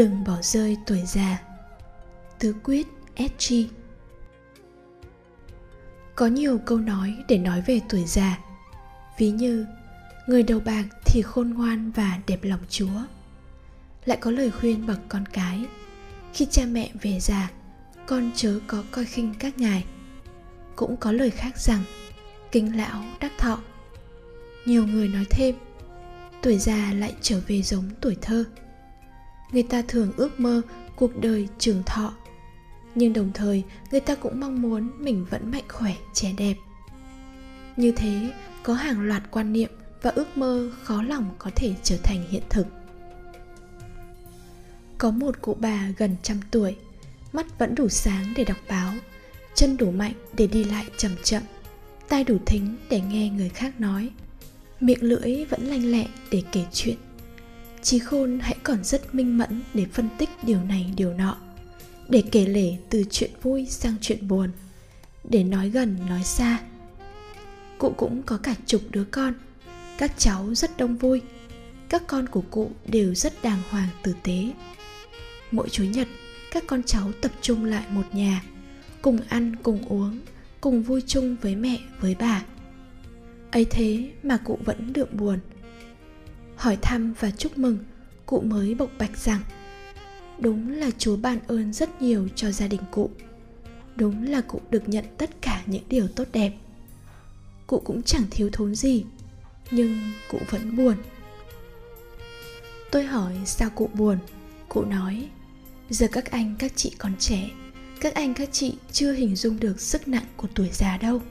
Đừng bỏ rơi tuổi già. Tứ quyết SG Có nhiều câu nói để nói về tuổi già. Ví như, Người đầu bạc thì khôn ngoan và đẹp lòng Chúa. Lại có lời khuyên bậc con cái, Khi cha mẹ về già, Con chớ có coi khinh các ngài. Cũng có lời khác rằng, Kính lão đắc thọ. Nhiều người nói thêm, Tuổi già lại trở về giống tuổi thơ người ta thường ước mơ cuộc đời trường thọ. Nhưng đồng thời, người ta cũng mong muốn mình vẫn mạnh khỏe, trẻ đẹp. Như thế, có hàng loạt quan niệm và ước mơ khó lòng có thể trở thành hiện thực. Có một cụ bà gần trăm tuổi, mắt vẫn đủ sáng để đọc báo, chân đủ mạnh để đi lại chậm chậm, tai đủ thính để nghe người khác nói, miệng lưỡi vẫn lanh lẹ để kể chuyện trí khôn hãy còn rất minh mẫn để phân tích điều này, điều nọ. Để kể lể từ chuyện vui sang chuyện buồn. Để nói gần, nói xa. Cụ cũng có cả chục đứa con. Các cháu rất đông vui. Các con của cụ đều rất đàng hoàng tử tế. Mỗi chủ nhật, các con cháu tập trung lại một nhà, cùng ăn, cùng uống, cùng vui chung với mẹ, với bà. Ấy thế mà cụ vẫn đượm buồn hỏi thăm và chúc mừng, cụ mới bộc bạch rằng, đúng là chúa ban ơn rất nhiều cho gia đình cụ. Đúng là cụ được nhận tất cả những điều tốt đẹp. Cụ cũng chẳng thiếu thốn gì, nhưng cụ vẫn buồn. Tôi hỏi sao cụ buồn? Cụ nói, giờ các anh, các chị còn trẻ, các anh, các chị chưa hình dung được sức nặng của tuổi già đâu.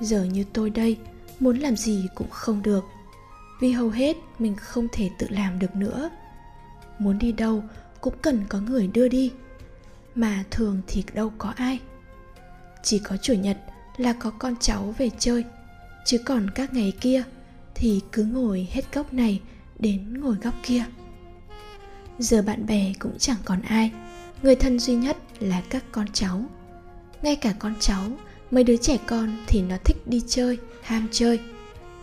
Giờ như tôi đây, muốn làm gì cũng không được vì hầu hết mình không thể tự làm được nữa. Muốn đi đâu cũng cần có người đưa đi. Mà thường thì đâu có ai. Chỉ có chủ nhật là có con cháu về chơi. Chứ còn các ngày kia thì cứ ngồi hết góc này đến ngồi góc kia. Giờ bạn bè cũng chẳng còn ai. Người thân duy nhất là các con cháu. Ngay cả con cháu, mấy đứa trẻ con thì nó thích đi chơi, ham chơi.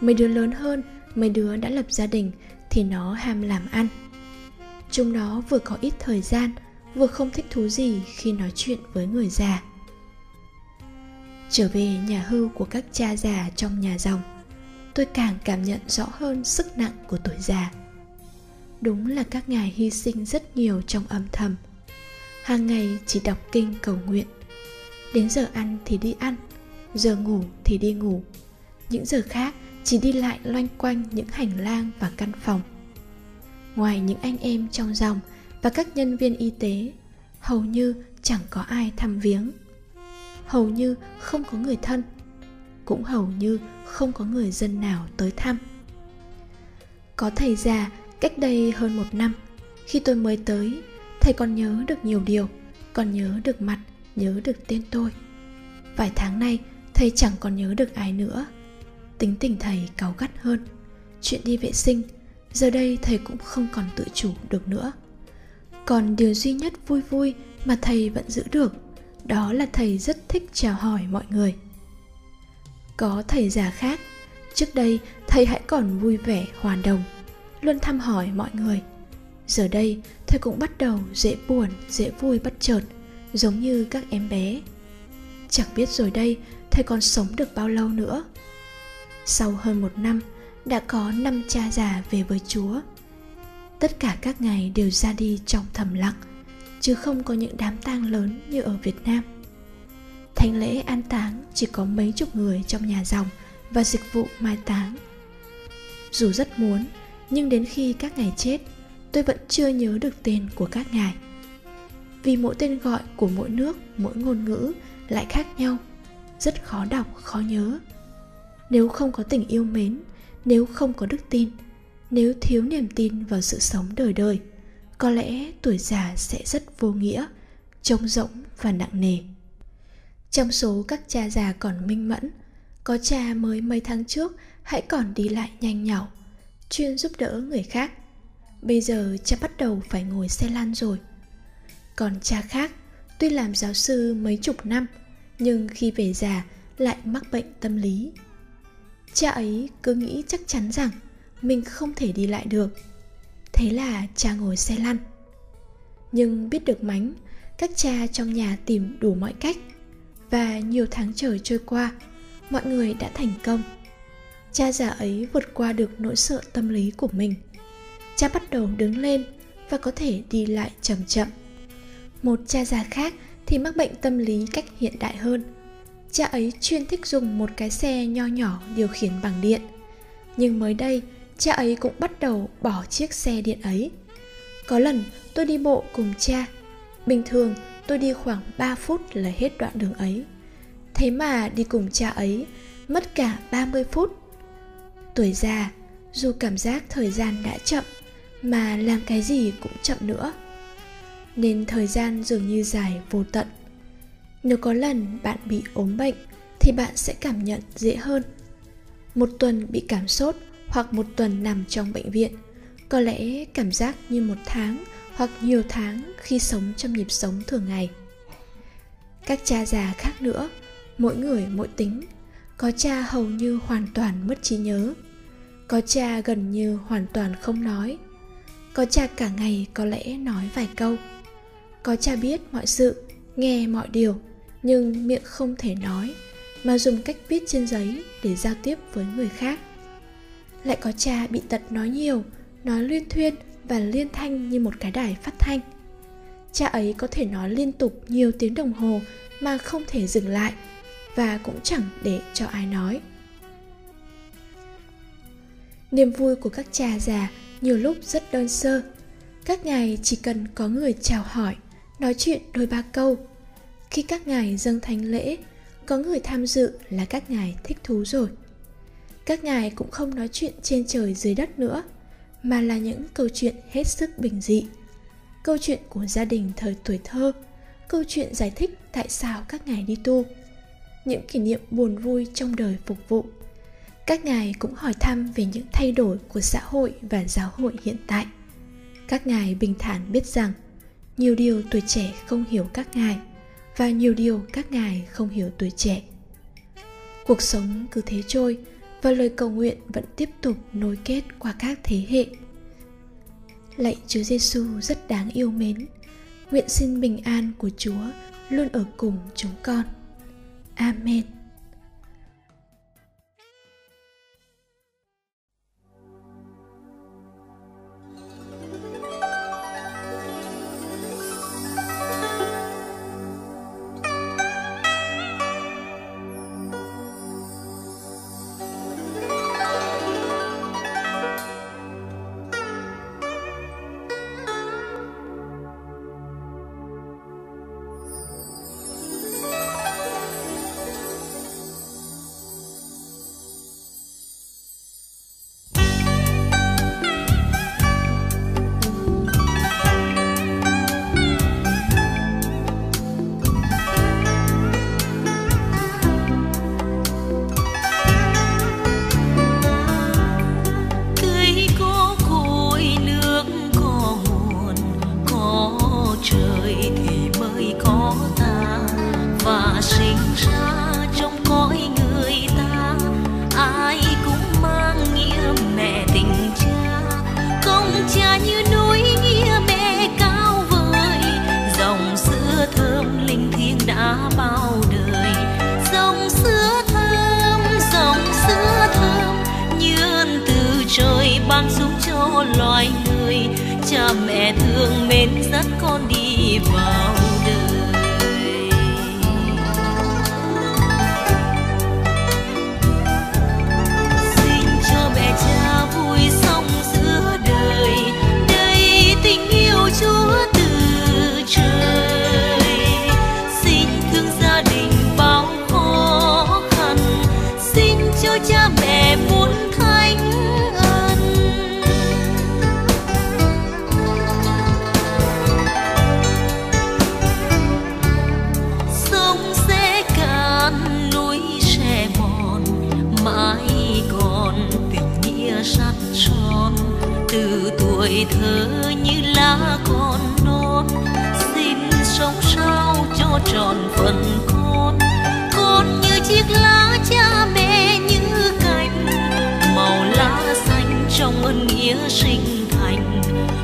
Mấy đứa lớn hơn mấy đứa đã lập gia đình thì nó ham làm ăn. Chúng nó vừa có ít thời gian, vừa không thích thú gì khi nói chuyện với người già. Trở về nhà hưu của các cha già trong nhà dòng, tôi càng cảm nhận rõ hơn sức nặng của tuổi già. Đúng là các ngài hy sinh rất nhiều trong âm thầm. Hàng ngày chỉ đọc kinh cầu nguyện. Đến giờ ăn thì đi ăn, giờ ngủ thì đi ngủ. Những giờ khác chỉ đi lại loanh quanh những hành lang và căn phòng. Ngoài những anh em trong dòng và các nhân viên y tế, hầu như chẳng có ai thăm viếng. Hầu như không có người thân, cũng hầu như không có người dân nào tới thăm. Có thầy già cách đây hơn một năm, khi tôi mới tới, thầy còn nhớ được nhiều điều, còn nhớ được mặt, nhớ được tên tôi. Vài tháng nay, thầy chẳng còn nhớ được ai nữa tính tình thầy cáu gắt hơn. Chuyện đi vệ sinh, giờ đây thầy cũng không còn tự chủ được nữa. Còn điều duy nhất vui vui mà thầy vẫn giữ được, đó là thầy rất thích chào hỏi mọi người. Có thầy già khác, trước đây thầy hãy còn vui vẻ, hòa đồng, luôn thăm hỏi mọi người. Giờ đây thầy cũng bắt đầu dễ buồn, dễ vui bất chợt, giống như các em bé. Chẳng biết rồi đây thầy còn sống được bao lâu nữa sau hơn một năm đã có năm cha già về với chúa tất cả các ngày đều ra đi trong thầm lặng chứ không có những đám tang lớn như ở việt nam thánh lễ an táng chỉ có mấy chục người trong nhà dòng và dịch vụ mai táng. Dù rất muốn, nhưng đến khi các ngài chết, tôi vẫn chưa nhớ được tên của các ngài. Vì mỗi tên gọi của mỗi nước, mỗi ngôn ngữ lại khác nhau, rất khó đọc, khó nhớ. Nếu không có tình yêu mến, nếu không có đức tin, nếu thiếu niềm tin vào sự sống đời đời, có lẽ tuổi già sẽ rất vô nghĩa, trống rỗng và nặng nề. Trong số các cha già còn minh mẫn, có cha mới mấy tháng trước hãy còn đi lại nhanh nhỏ, chuyên giúp đỡ người khác. Bây giờ cha bắt đầu phải ngồi xe lăn rồi. Còn cha khác, tuy làm giáo sư mấy chục năm, nhưng khi về già lại mắc bệnh tâm lý. Cha ấy cứ nghĩ chắc chắn rằng mình không thể đi lại được. Thế là cha ngồi xe lăn. Nhưng biết được mánh, các cha trong nhà tìm đủ mọi cách. Và nhiều tháng trời trôi qua mọi người đã thành công. Cha già ấy vượt qua được nỗi sợ tâm lý của mình. Cha bắt đầu đứng lên và có thể đi lại chậm chậm. Một cha già khác thì mắc bệnh tâm lý cách hiện đại hơn cha ấy chuyên thích dùng một cái xe nho nhỏ điều khiển bằng điện. Nhưng mới đây, cha ấy cũng bắt đầu bỏ chiếc xe điện ấy. Có lần, tôi đi bộ cùng cha. Bình thường, tôi đi khoảng 3 phút là hết đoạn đường ấy. Thế mà đi cùng cha ấy, Mất cả 30 phút. Tuổi già, Dù cảm giác thời gian đã chậm, Mà làm cái gì cũng chậm nữa. Nên thời gian dường như dài vô tận. Nếu có lần bạn bị ốm bệnh, Thì bạn sẽ cảm nhận dễ hơn. Một tuần bị cảm sốt Hoặc một tuần nằm trong bệnh viện, Có lẽ cảm giác như một tháng Hoặc nhiều tháng khi sống trong nhịp sống thường ngày. Các cha già khác nữa, mỗi người mỗi tính. Có cha hầu như hoàn toàn mất trí nhớ. Có cha gần như hoàn toàn không nói. Có cha cả ngày có lẽ nói vài câu. Có cha biết mọi sự, nghe mọi điều nhưng miệng không thể nói, mà dùng cách viết trên giấy để giao tiếp với người khác. Lại có cha bị tật nói nhiều, nói liên thuyên và liên thanh như một cái đài phát thanh. Cha ấy có thể nói liên tục nhiều tiếng đồng hồ mà không thể dừng lại và cũng chẳng để cho ai nói. Niềm vui của các cha già nhiều lúc rất đơn sơ. Các ngài chỉ cần có người chào hỏi, nói chuyện đôi ba câu khi các ngài dâng thánh lễ, có người tham dự là các ngài thích thú rồi. Các ngài cũng không nói chuyện trên trời dưới đất nữa, mà là những câu chuyện hết sức bình dị. Câu chuyện của gia đình thời tuổi thơ, câu chuyện giải thích tại sao các ngài đi tu, những kỷ niệm buồn vui trong đời phục vụ. Các ngài cũng hỏi thăm về những thay đổi của xã hội và giáo hội hiện tại. Các ngài bình thản biết rằng, nhiều điều tuổi trẻ không hiểu các ngài và nhiều điều các ngài không hiểu tuổi trẻ. Cuộc sống cứ thế trôi và lời cầu nguyện vẫn tiếp tục nối kết qua các thế hệ. Lạy chúa giêsu rất đáng yêu mến. Nguyện xin bình an của chúa luôn ở cùng chúng con. Amen. Vang xuống cho loài người. Cha mẹ thương mến dắt con đi vào từ tuổi thơ như lá con non, xin sống sao cho tròn phần con. Con như chiếc lá cha mẹ như cành, màu lá xanh trong ơn nghĩa sinh thành.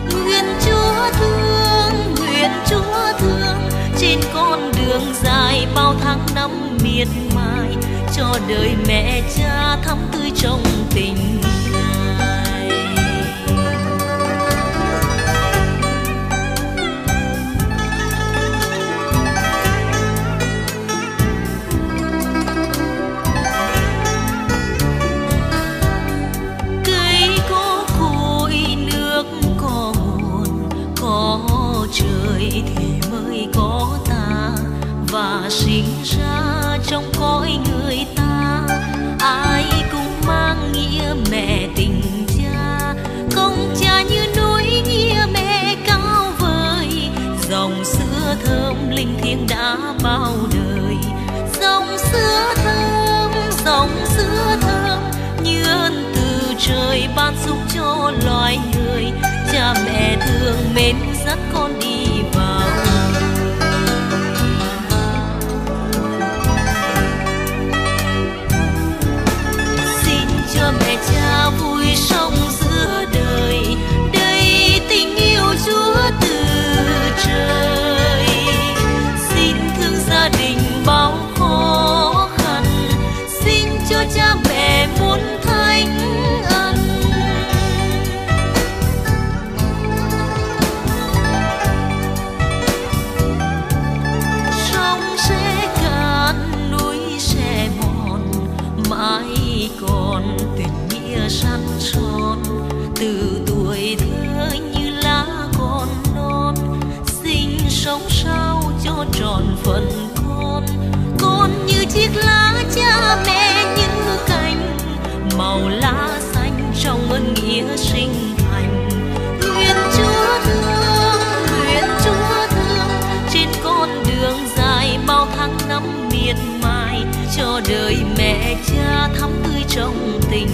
Nguyện chúa thương, nguyện chúa thương, trên con đường dài bao tháng năm miệt mài, cho đời mẹ cha thắm tươi trong tình sinh ra trong cõi người ta. Ai cũng mang nghĩa mẹ tình cha, công cha như núi nghĩa mẹ cao vời. Dòng sữa thơm linh thiêng đã bao đời. Dòng sữa thơm, dòng sữa thơm như ơn từ trời ban giúp cho loài người. Cha mẹ thương mến dắt con đi cha thắm tươi trong tình